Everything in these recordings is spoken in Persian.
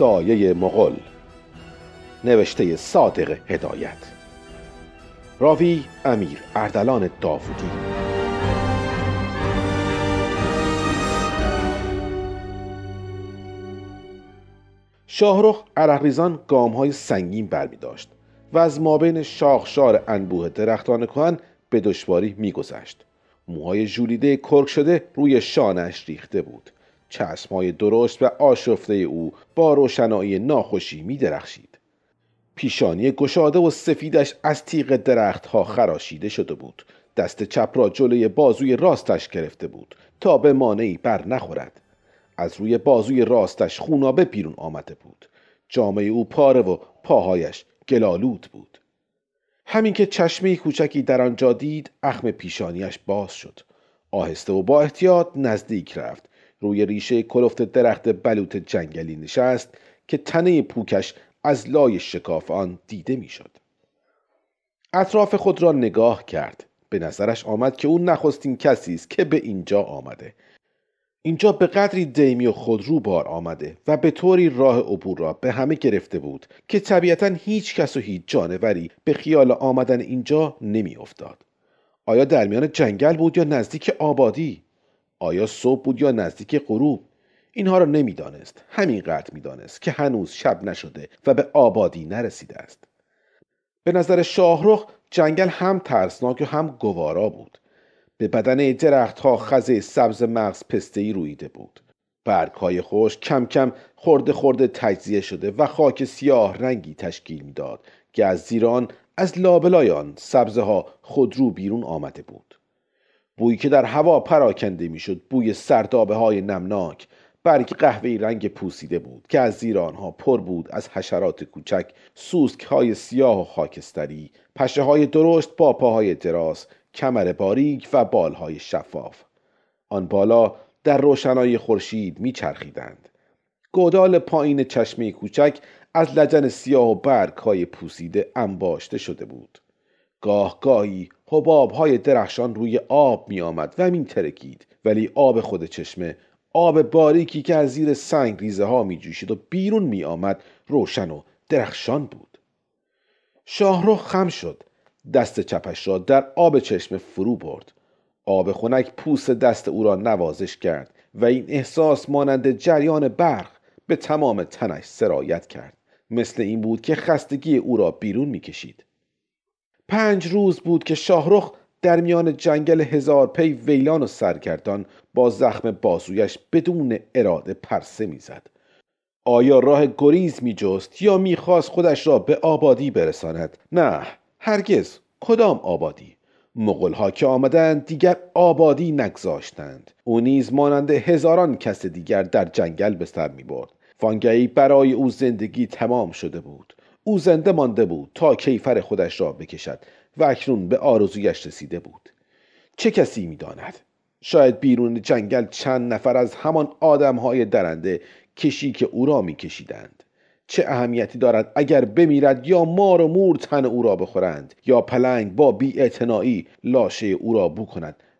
سایه مغل نوشته صادق هدایت. راوی امیر اردلان داوودی. شاهرخ عرقریزان گام های سنگین برمی داشت و از مابین شاخشار انبوه درختان کهن به دشواری میگذشت. موهای ژولیده کرک شده روی شانش ریخته بود. چشمهای درشت و آشفته او با روشنایی ناخوشی می درخشید. پیشانی گشاده و سفیدش از تیغ درختها خراشیده شده بود. دست چپ را جلوی بازوی راستش گرفته بود تا به مانعی بر نخورد. از روی بازوی راستش خونابه بیرون آمده بود. جامعه او پاره و پاهایش گلالود بود. همین که چشمه کوچکی در آنجا دید اخم پیشانیش باز شد. آهسته و با احتیاط نزدیک رفت. روی ریشه کلفت درخت بلوط جنگلی نشست که تنه پوکش از لای شکاف آن دیده می‌شد. اطراف خود را نگاه کرد به نظرش آمد که او نخستین کسی است که به اینجا آمده اینجا به قدری دیمی و خودرو بار آمده و به طوری راه عبور را به همه گرفته بود که طبیعتا هیچ کس و هیچ جانوری به خیال آمدن اینجا نمی افتاد. آیا در میان جنگل بود یا نزدیک آبادی؟ آیا صبح بود یا نزدیک غروب؟ اینها را نمی‌دانست. همینقدر می‌دانست که هنوز شب نشده و به آبادی نرسیده است. به نظر شاهرخ جنگل هم ترسناک و هم گوارا بود. به بدن درختها خزه سبز مغز پستهی رویده بود. برگ های خوش کم کم خورده خورده تجزیه شده و خاک سیاه رنگی تشکیل می‌داد که از زیران از لابلای آن سبزه ها خودرو بیرون آمده بود. بویی که در هوا پراکنده می‌شد بوی سردابه های نمناک برگ قهوه‌ای رنگ پوسیده بود که از زیر آنها پر بود از حشرات کوچک سوسک های سیاه و خاکستری پشه های درشت با پاهای دراز کمر باریک و بالهای شفاف. آن بالا در روشنایی خورشید میچرخیدند. گودال پایین چشمه کوچک از لجن سیاه و برگ های پوسیده انباشته شده بود. گاه گاهی حباب های درخشان روی آب می آمد و می ترکید. ولی آب خود چشمه آب باریکی که از زیر سنگ ریزه ها می جوشید و بیرون می آمد روشن و درخشان بود. شاهرخ خم شد. دست چپش را در آب چشمه فرو برد. آب خنک پوست دست او را نوازش کرد و این احساس مانند جریان برق به تمام تنش سرایت کرد. مثل این بود که خستگی او را بیرون می‌کشید. پنج روز بود که شاهرخ در میان جنگل هزار پی ویلان و سرگردان با زخم بازویش بدون اراده پرسه می‌زد. آیا راه گریز میجست یا می‌خواست خودش را به آبادی برساند؟ نه هرگز. کدام آبادی؟ مغلها که آمدند دیگر آبادی نگذاشتند. او نیز مانند هزاران کس دیگر در جنگل به سر می برد وانگهی برای او زندگی تمام شده بود. او زنده مانده بود تا کیفر خودش را بکشد و اکنون به آرزویش رسیده بود. چه کسی می‌داند؟ شاید بیرون جنگل چند نفر از همان آدمهای درنده کشی که او را میکشیدند. چه اهمیتی دارد اگر بمیرد یا مار و مور تن او را بخورند یا پلنگ با بی لاشه او را بو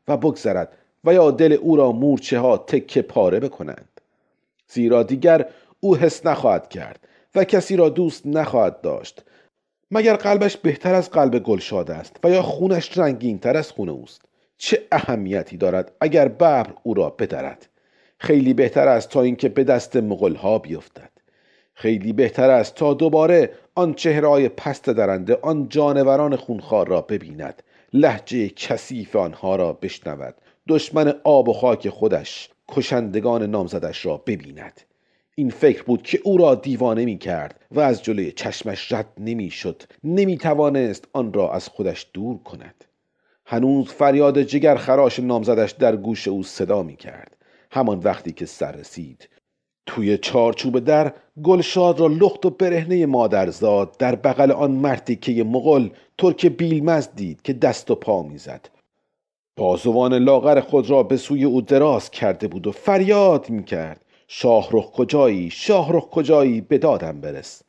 و بگذرد و یا دل او را مورچه ها تکه پاره بکنند. زیرا دیگر او حس نخواهد کرد. و کسی را دوست نخواهد داشت. مگر قلبش بهتر از قلب گلشاد است و یا خونش رنگین تر از خون اوست؟ چه اهمیتی دارد اگر ببر او را بدرد؟ خیلی بهتر است تا اینکه به دست مغلها بیفتد. خیلی بهتر است تا دوباره آن چهرهای پست درنده آن جانوران خونخوار را ببیند. لحجه کثیف آنها را بشنود. دشمن آب و خاک خودش کشندگان نامزدش را ببیند. این فکر بود که او را دیوانه می کرد و از جلوی چشمش رد نمی شد نمی توانست آن را از خودش دور کند. هنوز فریاد جگر خراش نامزدش در گوش او صدا می کرد همان وقتی که سر رسید توی چارچوب در گلشاد را لخت و برهنه مادرزاد در بغل آن مردی که مغل ترک بیلمز دید که دست و پا می‌زد. بازوان لاغر خود را به سوی او دراز کرده بود و فریاد می‌کرد. شاهرخ کجایی؟ شاهرخ کجایی؟ به دادم برس.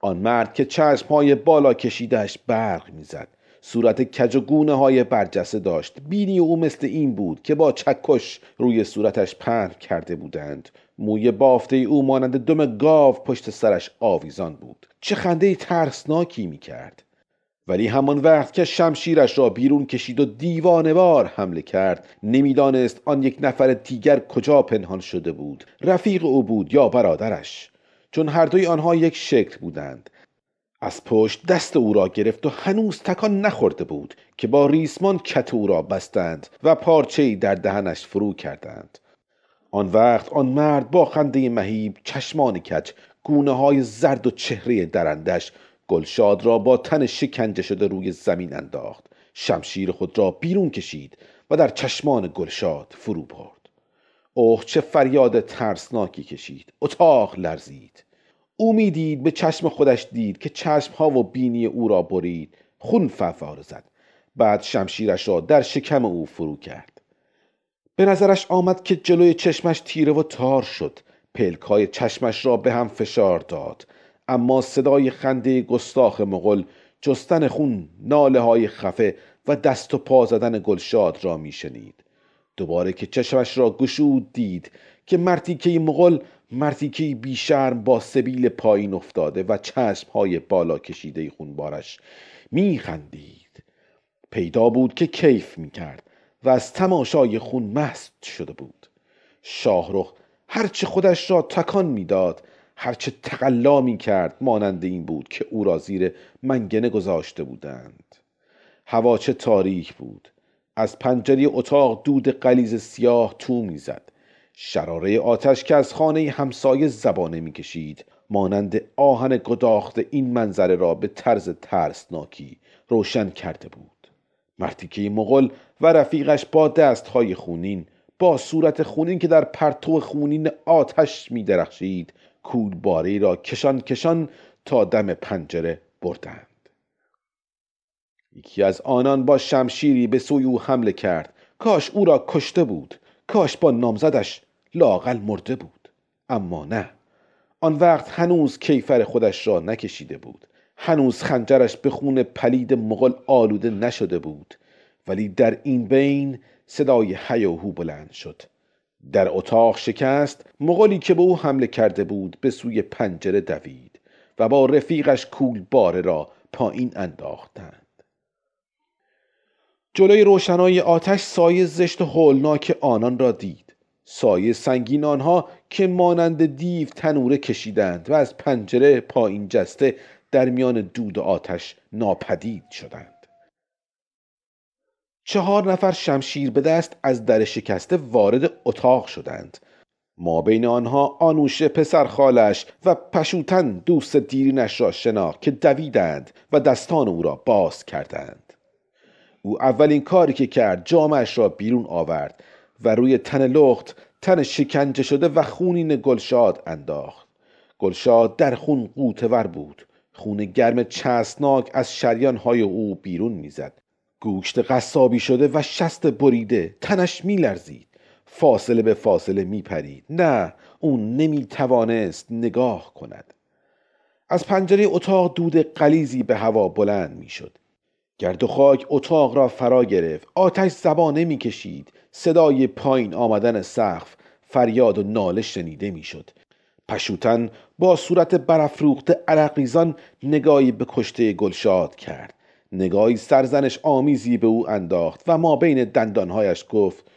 آن مرد که چشمهای بالا کشیدش برق می‌زد. صورت کج و گونه های برجسته داشت. بینی او مثل این بود که با چکش روی صورتش پهن کرده بودند. موی بافته او مانند دم گاو پشت سرش آویزان بود. چه خنده ترسناکی می کرد ولی همان وقت که شمشیرش را بیرون کشید و دیوانوار حمله کرد نمی‌دانست آن یک نفر دیگر کجا پنهان شده بود رفیق او بود یا برادرش. چون هر دوی آنها یک شکل بودند. از پشت دست او را گرفت و هنوز تکان نخورده بود که با ریسمان کت او را بستند و پارچه در دهنش فرو کردند. آن وقت آن مرد با خنده مهیب چشمان کج گونه های زرد و چهره درندش گلشاد را با تن شکنجه شده روی زمین انداخت. شمشیر خود را بیرون کشید و در چشمان گلشاد فرو برد. اوه چه فریاد ترسناکی کشید. اتاق لرزید. او می‌دید به چشم خودش دید که چشمها و بینی او را برید. خون فواره زد. بعد شمشیرش را در شکم او فرو کرد. به نظرش آمد که جلوی چشمش تیره و تار شد. پلکای چشمش را به هم فشار داد. اما صدای خنده گستاخ مغل جستن خون ناله های خفه و دست و پا زدن گلشاد را میشنید. دوباره که چشمش را گشود دید که مرتیکه مغل مرتیکه بیشرم با سبیل پایین افتاده و چشم های بالا کشیده خونبارش میخندید. پیدا بود که کیف می‌کرد و از تماشای خون مست شده بود. شاهرخ هرچه خودش را تکان می‌داد هرچه تقلا می کرد مانند این بود که او را زیر منگنه گذاشته بودند. هوا چه تاریک بود. از پنجره اتاق دود قلیز سیاه تو می‌زد. شراره آتش که از خانه همسایه زبانه می‌کشید مانند آهن گداخت این منظره را به طرز ترسناکی روشن کرده بود. مرتیکه مغل و رفیقش با دستهای خونین با صورت خونین که در پرتو خونین آتش می درخشید کولباری را کشان کشان تا دم پنجره بردند. یکی از آنان با شمشیری به سوی او حمله کرد. کاش او را کشته بود. کاش با نامزدش لاقل مرده بود. اما نه. آن وقت هنوز کیفر خودش را نکشیده بود. هنوز خنجرش به خون پلید مغل آلوده نشده بود. ولی در این بین صدای هیاهو بلند شد. در اتاق شکست مغولی که به او حمله کرده بود به سوی پنجره دوید و با رفیقش کول باره را پایین انداختند. جلوی روشنای آتش سایه زشت و هولناک آنان را دید. سایه سنگین آنها که مانند دیو تنوره کشیدند و از پنجره پایین جسته در میان دود آتش ناپدید شدند. چهار نفر شمشیر به دست از در شکسته وارد اتاق شدند. ما بین آنها آنوش پسر خالش و پشوتن دوست دیرینش را شناخت که دویدند و دستان او را باز کردند. او اولین کاری که کرد جامش را بیرون آورد و روی تن لخت تن شکنجه شده و خونین گلشاد انداخت. گلشاد در خون قوتور بود. خون گرم چسناک از شریانهای او بیرون می‌زد. گوشت قصابی شده و شست بریده تنش میلرزید. فاصله به فاصله میپرید. نه اون نمی‌توانست نگاه کند. از پنجره اتاق دود قلیزی به هوا بلند می‌شد. گرد و خاک اتاق را فرا گرفت. آتش زبانه می‌کشید صدای پایین آمدن سقف فریاد و ناله شنیده می‌شد. پشوتن با صورت برافروخته عرقریزان نگاهی به کشته گلشاد کرد. نگاهی سرزنش آمیزی به او انداخت و ما بین دندانهایش گفت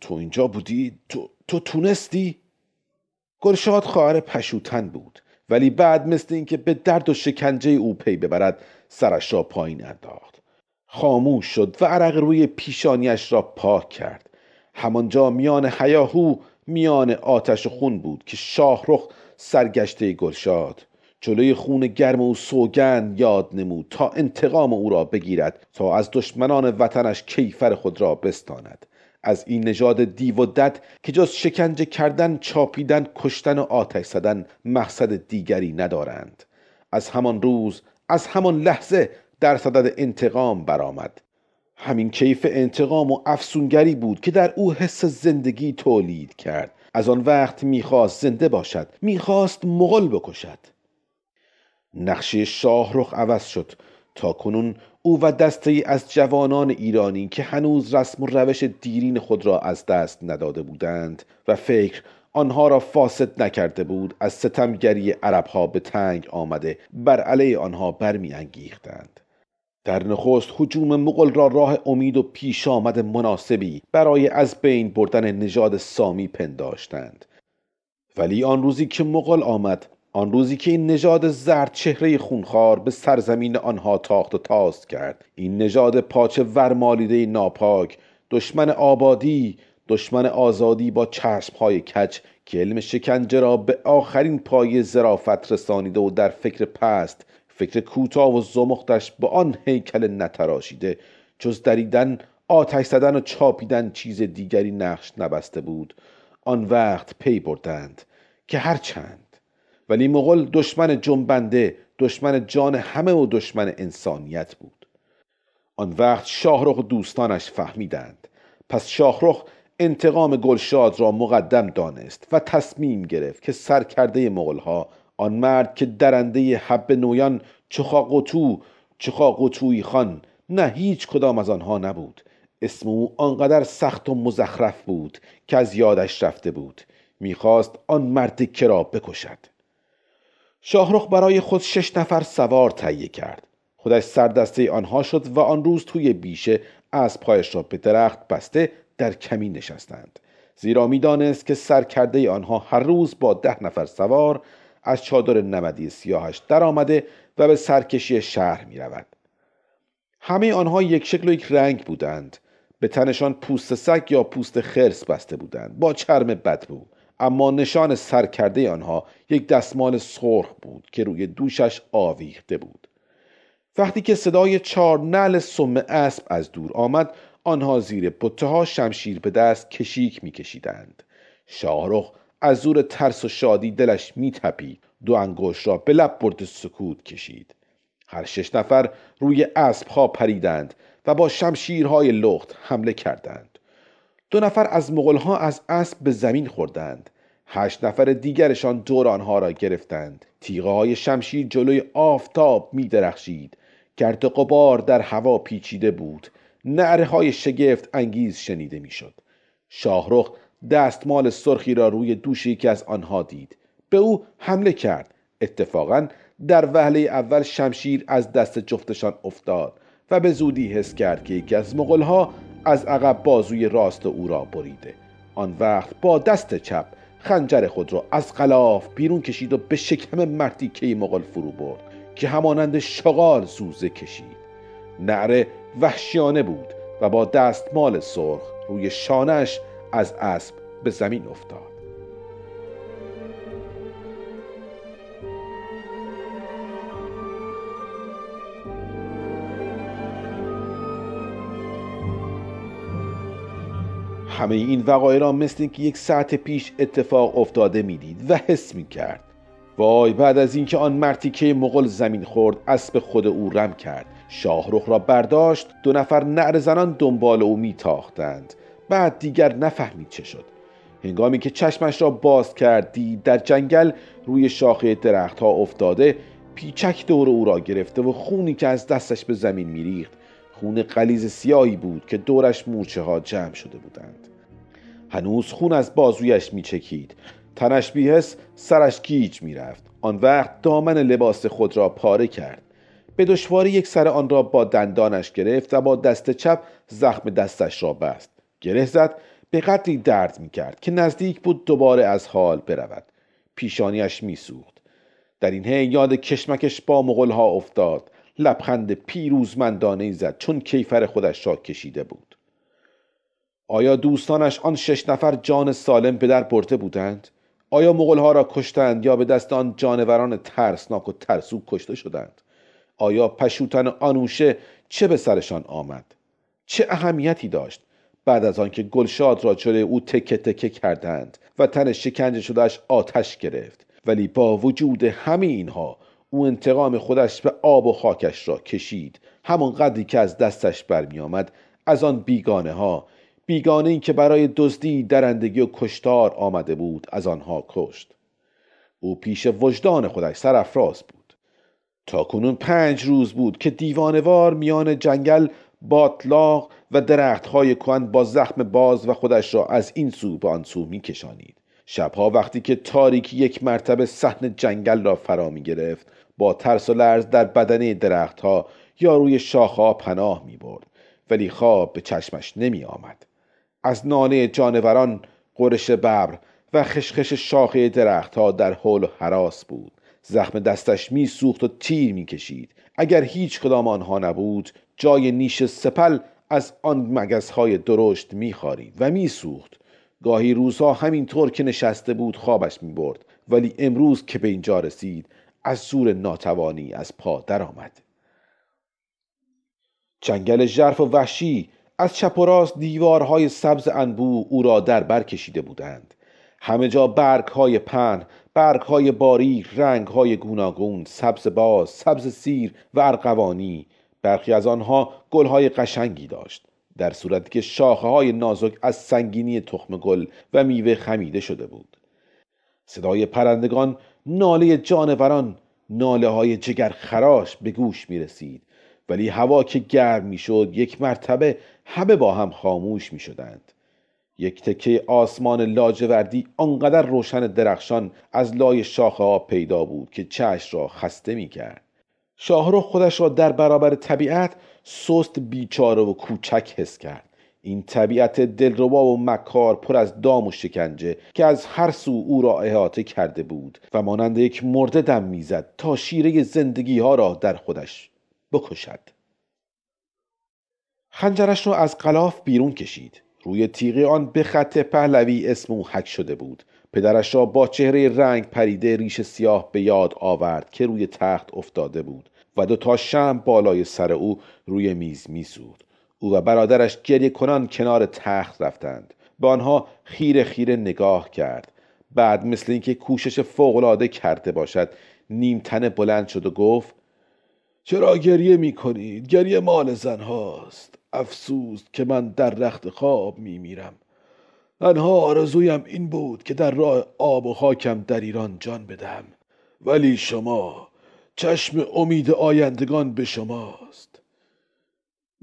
تو اینجا بودی؟ تو, تو تونستی؟ گلشاد خواهر پشوتن بود ولی بعد مثل اینکه به درد و شکنجه او پی ببرد سرش را پایین انداخت خاموش شد و عرق روی پیشانیش را پاک کرد همانجا میان حیاهو میان آتش خون بود که شاهرخ سرگشته گلشاد جلوی خون گرم او سوگند یاد نمود تا انتقام او را بگیرد تا از دشمنان وطنش کیفر خود را بستاند. از این نژاد دیو و دد که جز شکنجه کردن چاپیدن کشتن و آتش زدن مقصد دیگری ندارند. از همان روز از همان لحظه در صدد انتقام برآمد. همین کیف انتقام و افسونگری بود که در او حس زندگی تولید کرد. از آن وقت می‌خواست زنده باشد می‌خواست مغل بکشد. نقشه شاهرخ عوض شد. تا کنون او و دسته ای از جوانان ایرانی که هنوز رسم و روش دیرین خود را از دست نداده بودند و فکر آنها را فاسد نکرده بود از ستمگری عربها به تنگ آمده بر علیه آنها برمیانگیختند. در نخست حجوم مغل را راه امید و پیش آمد مناسبی برای از بین بردن نژاد سامی پنداشتند. ولی آن روزی که مغل آمد آن روزی که این نژاد زرد چهره خونخوار به سرزمین آنها تاخت و تاست کرد. این نژاد پاچه ورمالیده ناپاک دشمن آبادی دشمن آزادی با چشمهای کج که علم شکنجه را به آخرین پای زرافت رسانیده و در فکر پست فکر کوتاه و زمختش به آن هیکل نتراشیده. جز دریدن آتش زدن و چاپیدن چیز دیگری نقش نبسته بود. آن وقت پی بردند که هرچند ولی مغل دشمن جنبنده دشمن جان همه و دشمن انسانیت بود. آن وقت شاهرخ و دوستانش فهمیدند. پس شاهرخ انتقام گلشاد را مقدم دانست و تصمیم گرفت که سرکرده مغلها آن مرد که درنده حب نویان چخا قطو چخا قطوی خان نه هیچ کدام از آنها نبود. اسم او آنقدر سخت و مزخرف بود که از یادش رفته بود. می‌خواست آن مرد که را بکشد. شاهرخ برای خود شش نفر سوار تهیه کرد. خودش سردسته آنها شد و آن روز توی بیشه از پایش را به درخت بسته در کمی نشستند. زیرا می‌دانست که سرکرده آنها هر روز با ده نفر سوار از چادر نمدی سیاهش درآمده و به سرکشی شهر می رود. همه آنها یک شکل و یک رنگ بودند. به تنشان پوست سگ یا پوست خرس بسته بودند. با چرم بدبو. اما نشان سرکرده آنها یک دستمال سرخ بود که روی دوشش آویخته بود. وقتی که صدای چار نل سم اسب از دور آمد آنها زیر بطه ها شمشیر به دست کشیک میکشیدند. شاهرخ از زور ترس و شادی دلش میتپید. دو انگشت را به لب برد سکوت کشید. هر شش نفر روی اسب ها پریدند و با شمشیرهای لخت حمله کردند. دو نفر از مغلها از اسب به زمین خوردند. هشت نفر دیگرشان دور آنها را گرفتند. تیغه های شمشیر جلوی آفتاب می درخشید گرد قبار در هوا پیچیده بود. نعره های شگفت انگیز شنیده می‌شد. شاهرخ دستمال سرخی را روی دوش یکی از آنها دید. به او حمله کرد. اتفاقا در وهله اول شمشیر از دست جفتشان افتاد و به زودی حس کرد که یکی از مغلها از عقب بازوی راست او را بریده. آن وقت با دست چپ خنجر خود را از غلاف بیرون کشید و به شکم مردی که مغل فرو برد که همانند شغال زوزه کشید. نعره وحشیانه بود و با دستمال سرخ روی شانش از اسب به زمین افتاد. همه این وقایع را مثل که یک ساعت پیش اتفاق افتاده می‌دید و حس می کرد وای بعد از اینکه آن مرتیکه مغل زمین خورد اسب خود او رم کرد. شاهرخ را برداشت دو نفر نعر زنان دنبال او میتاختند. بعد دیگر نفهمید چه شد. هنگامی که چشمش را باز کرد دید در جنگل روی شاخه درختها افتاده پیچک دور او را گرفته و خونی که از دستش به زمین میریخت. خون قلیز سیاهی بود که دورش مورچه ها جمع شده بودند. هنوز خون از بازویش میچکید. تنش بیهس سرش گیج می‌رفت. آن وقت دامن لباس خود را پاره کرد. به دشواری یک سر آن را با دندانش گرفت و با دست چپ زخم دستش را بست. گره زد به قدری درد می کرد که نزدیک بود دوباره از حال برود. پیشانیش میسوخت. در این حین یاد کشمکش با مغلها افتاد. لبخند پیروزمندانه زد چون کیفر خودش را کشیده بود. آیا دوستانش آن شش نفر جان سالم به در برده بودند؟ آیا مغلها را کشتند یا به دست آن جانوران ترسناک و ترسو کشته شدند؟ آیا پشوتن آنوشه چه به سرشان آمد؟ چه اهمیتی داشت بعد از آنکه گلشاد را جلوی او تکه تکه کردند و تن شکنجه شدهش آتش گرفت؟ ولی با وجود همه اینها او انتقام خودش به آب و خاکش را کشید. همان قدری که از دستش برمی آمد از آن بیگانه ها بیگانه این که برای دزدی درندگی و کشتار آمده بود از آنها کشت. او پیش وجدان خودش سرافراز بود. تا کنون پنج روز بود که دیوانوار میان جنگل باطلاق و درختهای کهن با زخم باز و خودش را از این سو به آن سو میکشانید. شبها وقتی که تاریکی یک مرتبه صحن جنگل را فرا می گرفت با ترس و لرز در بدنه درختها یا روی شاخها پناه می برد ولی خواب به چشمش نمی آمد از نانه جانوران قرش ببر و خشخش شاخه درختها در حول و حراس بود. زخم دستش می سوخت و تیر می کشید اگر هیچ کدام آنها نبود جای نیش سپل از آن مگزهای درشت میخارید و میسوخت. گاهی روزها همینطور که نشسته بود خوابش می برد ولی امروز که به اینجا رسید از زور ناتوانی از پا درآمد. جنگل ژرف و وحشی از چپ و راست دیوارهای سبز انبو او را در بر کشیده بودند. همه جا برگ های پن برگ های باریک رنگ های گوناگون سبز باز سبز سیر و ارغوانی. برخی از آنها گل های قشنگی داشت. در صورتی که شاخه های نازک از سنگینی تخم گل و میوه خمیده شده بود. صدای پرندگان ناله جانوران ناله های جگر خراش به گوش می رسید ولی هوا که گرم می شد یک مرتبه همه با هم خاموش می شدند یک تکه آسمان لاجوردی آنقدر روشن درخشان از لای شاخه ها پیدا بود که چشم را خسته می کرد شاهرخ خودش را در برابر طبیعت سست بیچاره و کوچک حس کرد. این طبیعت دلربا و مکار پر از دام و شکنجه که از هر سو او را احاطه کرده بود و مانند یک مرده دم می‌زد تا شیره زندگی ها را در خودش بکشد. خنجرش را از قلاف بیرون کشید. روی تیغ آن به خط پهلوی اسم او حک شده بود. پدرش را با چهره رنگ پریده ریش سیاه به یاد آورد که روی تخت افتاده بود و دو تا شم بالای سر او روی میز میسود او و برادرش گریه کنان کنار تخت رفتند. به آنها خیره خیره نگاه کرد. بعد مثل اینکه کوشش فوقالعاده کرده باشد نیمتنه بلند شد و گفت چرا گریه می کنید؟ گریه مال زن هاست افسوس که من در رخت خواب می میرم تنها آرزویم این بود که در راه آب و خاکم در ایران جان بدهم. ولی شما چشم امید آیندگان به شماست.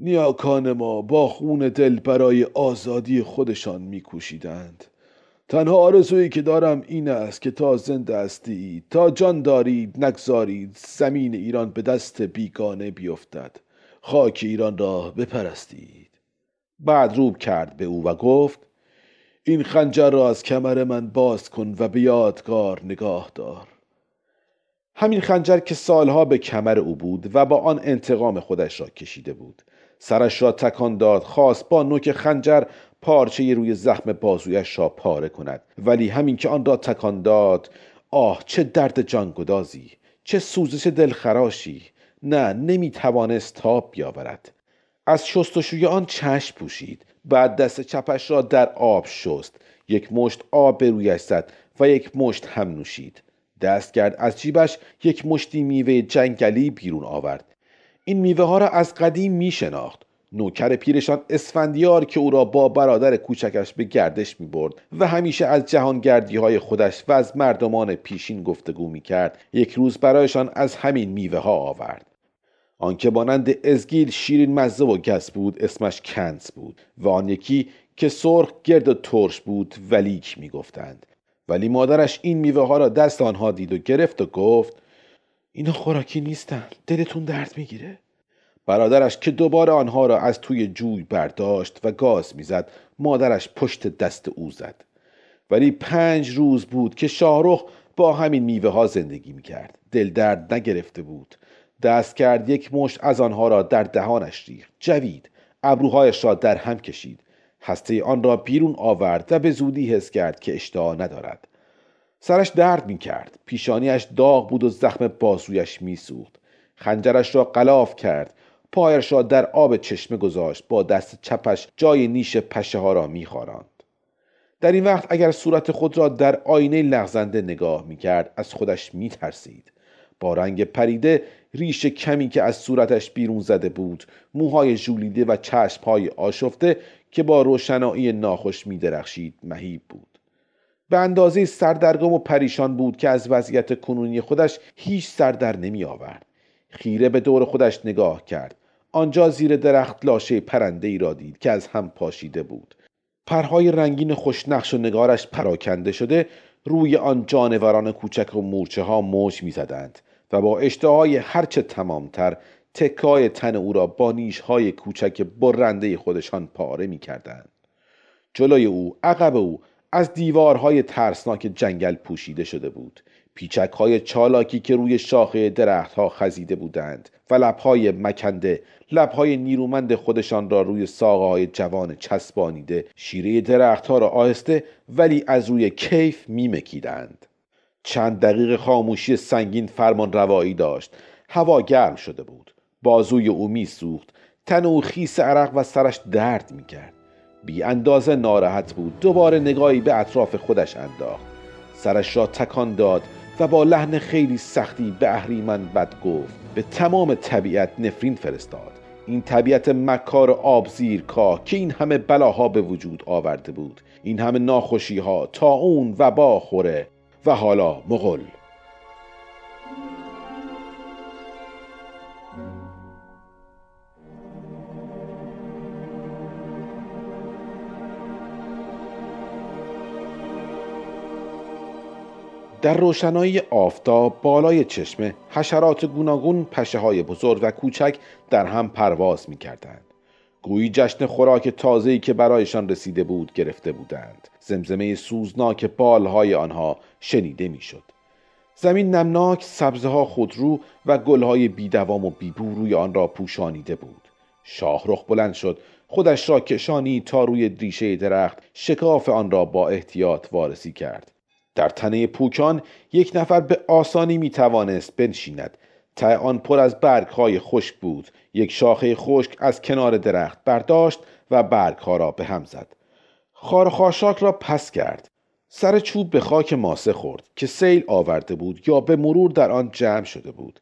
نیاکان ما با خون دل برای آزادی خودشان میکوشیدند. تنها آرزویی که دارم این است که تا زنده هستید تا جان دارید نگذارید زمین ایران به دست بیگانه بیفتد. خاک ایران را بپرستید. بعد روب کرد به او و گفت این خنجر را از کمر من باز کن و به یادگار نگاه دار. همین خنجر که سالها به کمر او بود و با آن انتقام خودش را کشیده بود. سرش را تکان داد خواست با نوک خنجر پارچه روی زخم بازویش را پاره کند. ولی همین که آن را تکان داد آه چه درد جانگدازی چه سوزش دلخراشی. نه نمی توانست تاب بیاورد. از شستشوی آن چشم پوشید. بعد دست چپش را در آب شست. یک مشت آب به رویش زد و یک مشت هم نوشید. دست کرد از جیبش یک مشتی میوه جنگلی بیرون آورد. این میوه ها را از قدیم می شناخت نوکر پیرشان اسفندیار که او را با برادر کوچکش به گردش می برد و همیشه از جهانگردی های خودش و از مردمان پیشین گفتگو می کرد یک روز برایشان از همین میوه ها آورد. آنکه مانند ازگیل شیرین مزه و گس بود اسمش کنز بود و آن یکی که سرخ گرد و ترش بود ولیک می گفتند ولی مادرش این میوه ها را دست آنها دید و گرفت و گفت اینا خوراکی نیستند دلتون درد می‌گیره؟ برادرش که دوباره آنها را از توی جوی برداشت و گاز می‌زد مادرش پشت دست او زد. ولی پنج روز بود که شاهرخ با همین میوه ها زندگی می‌کرد. دل درد نگرفته بود. دست کرد یک مشت از آنها را در دهانش ریخت. جوید. ابروهایش را در هم کشید. هسته آن را بیرون آورد و به زودی حس کرد که اشتها ندارد. سرش درد می کرد پیشانیش داغ بود و زخم بازویش می سوخت خنجرش را قلاف کرد. پایش را در آب چشمه گذاشت. با دست چپش جای نیش پشه ها را می خاراند. در این وقت اگر صورت خود را در آینه لغزنده نگاه می کرد از خودش می ترسید. با رنگ پریده ریش کمی که از صورتش بیرون زده بود موهای ژولیده و چشمهای آشفته که با روشنایی ناخوش می درخشید مهیب بود. به اندازه سردرگم و پریشان بود که از وضعیت کنونی خودش هیچ سر در نمی آورد. خیره به دور خودش نگاه کرد. آنجا زیر درخت لاشه پرنده ای را دید که از هم پاشیده بود. پرهای رنگین خوشنقش و نگارش پراکنده شده روی آن جانوران کوچک و مورچه ها موج می زدند و با اشتهای هرچه تمامتر تکای تن او را با نیشهای کوچک برنده خودشان پاره می کردند. جلوی او عقب او از دیوارهای ترسناک جنگل پوشیده شده بود. پیچک های چالاکی که روی شاخه درختها خزیده بودند و لبهای مکنده لبهای نیرومند خودشان را روی ساقه های جوان چسبانیده شیره درختها را آهسته ولی از روی کیف میمکیدند. چند دقیقه خاموشی سنگین فرمان روایی داشت. هوا گرم شده بود. بازوی او میسوخت. تن او خیس عرق و سرش درد می‌کرد. بی اندازه ناراحت بود. دوباره نگاهی به اطراف خودش انداخت. سرش را تکان داد و با لحن خیلی سختی به اهریمن بد گفت. به تمام طبیعت نفرین فرستاد. این طبیعت مکار آبزیر کا که این همه بلاها به وجود آورده بود. این همه ناخوشی ها تا اون و با خوره و حالا مغل در روشنایی آفتاب بالای چشمه حشرات گوناگون پشه های بزرگ و کوچک در هم پرواز می کردند. گویی جشن خوراک تازه‌ای که برایشان رسیده بود گرفته بودند. زمزمه سوزناک بالهای آنها شنیده می‌شد. زمین نمناک سبزه ها خودرو و گلهای بیدوام و بیبو روی آن را پوشانیده بود. شاهرخ بلند شد خودش را کشانی تا روی دریشه درخت شکاف آن را با احتیاط وارسی کرد در تنه پوکان یک نفر به آسانی می توانست بنشیند. ته آن پر از برگ های خشک بود. یک شاخه خشک از کنار درخت برداشت و برگ ها را به هم زد. خارخاشاک را پس کرد. سر چوب به خاک ماسه خورد که سیل آورده بود یا به مرور در آن جمع شده بود.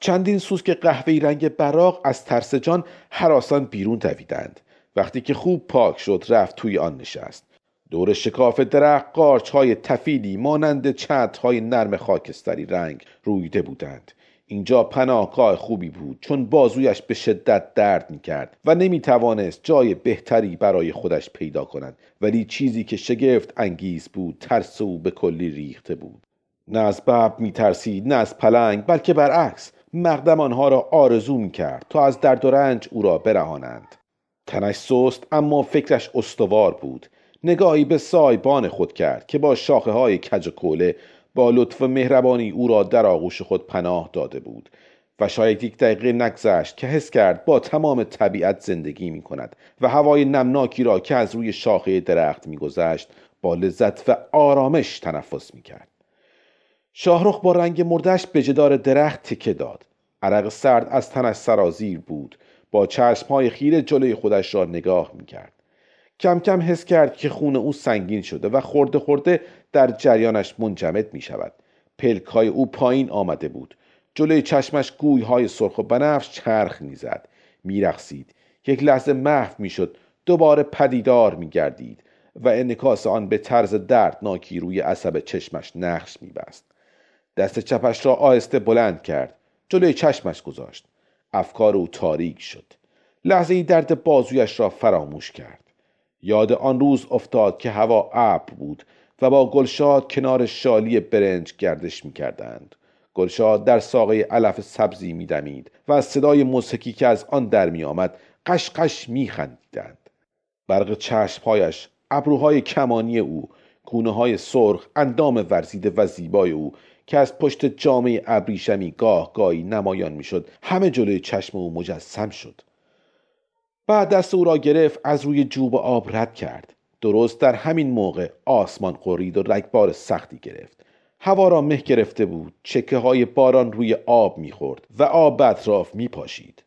چندین سوسک قهوه‌ای رنگ براق از ترس جان حراسان بیرون دویدند. وقتی که خوب پاک شد رفت توی آن نشست. دور شکاف درخت قارچ های تفیلی مانند چت های نرم خاکستری رنگ رویده بودند. اینجا پناهگاه خوبی بود چون بازویش به شدت درد می کرد و نمی توانست جای بهتری برای خودش پیدا کند. ولی چیزی که شگفت انگیز بود ترس او به کلی ریخته بود. نه از بب می ترسید نه از پلنگ بلکه برعکس مقدم آنها را آرزو می کرد تا از درد و رنج او را برهانند. تنش سست اما فکرش استوار بود. نگاهی به سایبان خود کرد که با شاخه های کج و کوله با لطف و مهربانی او را در آغوش خود پناه داده بود و شاید یک دقیقه نگذشت که حس کرد با تمام طبیعت زندگی می کند و هوای نمناکی را که از روی شاخه درخت میگذشت با لذت و آرامش تنفس می کرد. شاهرخ با رنگ مردش به جدار درخت تکه داد. عرق سرد از تنش سرازیر بود. با چشمهای خیره جلوی خودش را نگاه می کرد. کم کم حس کرد که خون او سنگین شده و خورده خورده در جریانش منجمد می شود پلک های او پایین آمده بود. جلوی چشمش گوی های سرخ و بنفش چرخ می‌زد. میرقصید. یک لحظه محو می‌شد. دوباره پدیدار میگردید و انکاس آن به طرز دردناکی روی عصب چشمش نقش میبست. دست چپش را آهسته بلند کرد. جلوی چشمش گذاشت. افکار او تاریک شد. لحظه ای درد بازویش را فراموش کرد. یاد آن روز افتاد که هوا ابر بود و با گلشاد کنار شالی برنج گردش می کردند. گلشاد در ساقه علف سبزی می دمید و از صدای موسیقی که از آن در می آمد قشقش می خندیدند. برق چشمهایش، ابروهای کمانی او، گونه های سرخ، اندام ورزیده و زیبای او که از پشت جامعه ابریشمی گاه گاهی نمایان می‌شد همه جلوی چشم او مجسم شد بعد دست او را گرفت از روی جوب آب رد کرد. درست در همین موقع آسمان قرید و رگبار سختی گرفت. هوا را مه گرفته بود چکه های باران روی آب می‌خورد و آب اطراف میپاشید.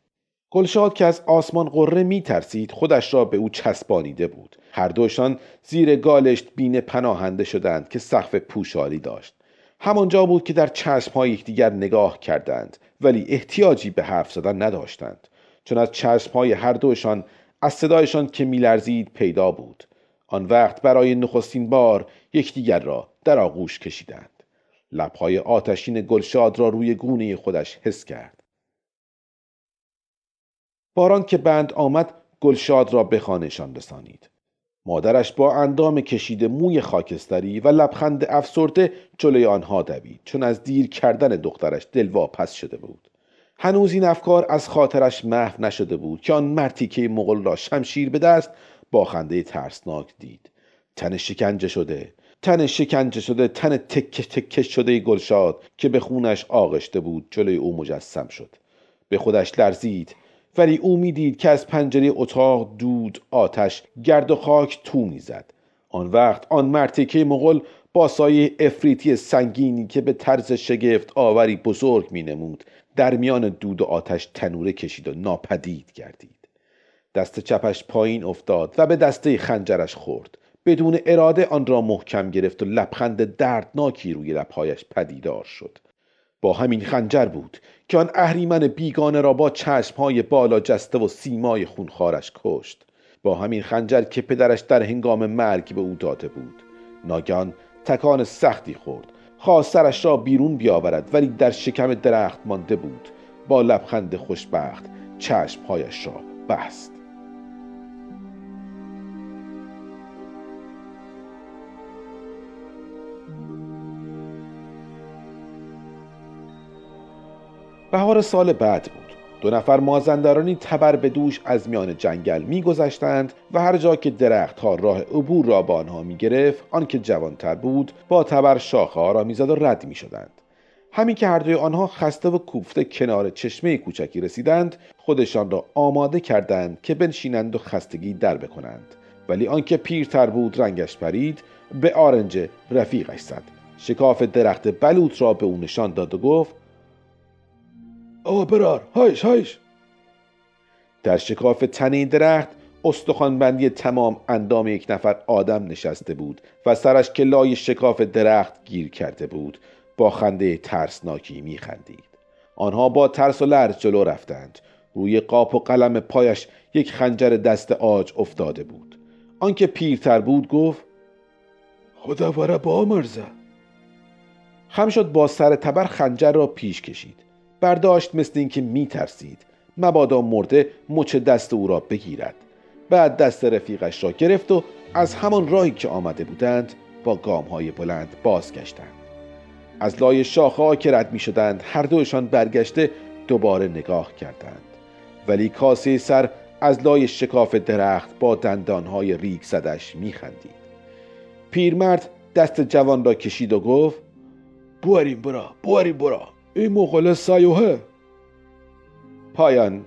گلشاد که از آسمان قره میترسید خودش را به او چسبانیده بود. هر دوشان زیر گالشت بین پناهنده شدند که سقف پوشالی داشت. همانجا بود که در چشم های یکدیگر نگاه کردند ولی احتیاجی به حرف زدن نداشتند. چون از چشمهای هر دوشان از صدایشان که میلرزید پیدا بود. آن وقت برای نخستین بار یکدیگر را در آغوش کشیدند. لبهای آتشین گلشاد را روی گونه خودش حس کرد. باران که بند آمد گلشاد را به خانهشان رسانید. مادرش با اندام کشیده موی خاکستری و لبخند افسرده جلوی آنها دوید چون از دیر کردن دخترش دلواپس شده بود. هنوز این افکار از خاطرش محو نشده بود که آن مرتیکه مغل را شمشیر به دست با خنده ترسناک دید. تن شکنجه شده تن شکنجه شده تن تکه تکه شده گلشاد که به خونش آغشته بود جلوی او مجسم شد. به خودش لرزید ولی او می‌دید که از پنجره اتاق دود آتش گرد و خاک تو می‌زد. آن وقت آن مرتکه مغل با سایه افریتی سنگینی که به طرز شگفت آوری بزرگ می نمود در میان دود و آتش تنوره کشید و ناپدید گردید. دست چپش پایین افتاد و به دسته خنجرش خورد. بدون اراده آن را محکم گرفت و لبخند دردناکی روی لبهایش پدیدار شد. با همین خنجر بود که آن اهریمن بیگانه را با چشمهای بالا جسته و سیمای خونخارش کشت. با همین خنجر که پدرش در هنگام مرگ به او داده بود ناگهان تکان سختی خورد. خواست سرش را بیرون بیاورد ولی در شکم درخت مانده بود. با لبخند خوشبخت چشمهایش را بست. بهار سال بعد بود. دو نفر مازندرانی تبر به دوش از میان جنگل میگذشتند و هر جا که درخت ها راه عبور را با آنها می گرفت آنکه جوانتر بود با تبر شاخه ها را می‌زد و رد می شدند. همین که هر دوی آنها خسته و کوفته کنار چشمه کوچکی رسیدند خودشان را آماده کردند که بنشینند و خستگی در بکنند ولی آنکه پیرتر بود رنگش پرید به آرنج رفیقش زد شکاف درخت بلوط را به او نشان داد و گفت آقا برار. هایش هایش. در شکاف تنه درخت استخوانبندی تمام اندام یک نفر آدم نشسته بود و سرش که لای شکاف درخت گیر کرده بود با خنده ترسناکی میخندید. آنها با ترس و لرز جلو رفتند. روی قاپ و قلم پایش یک خنجر دست آج افتاده بود. آنکه پیرتر بود گفت خدا وره با مرزه خم شد با سر تبر خنجر را پیش کشید. برداشت مثل اینکه میترسید. مبادا مرده مچ دست او را بگیرد. بعد دست رفیقش را گرفت و از همان راهی که آمده بودند با گام های بلند بازگشتند. از لای شاخه که رد می شدند هر دوشان برگشته دوباره نگاه کردند. ولی کاسه سر از لای شکاف درخت با دندانهای ریگ زدش میخندید. پیرمرد دست جوان را کشید و گفت بواریم برا بواریم برا. این مغول سایوه پایان.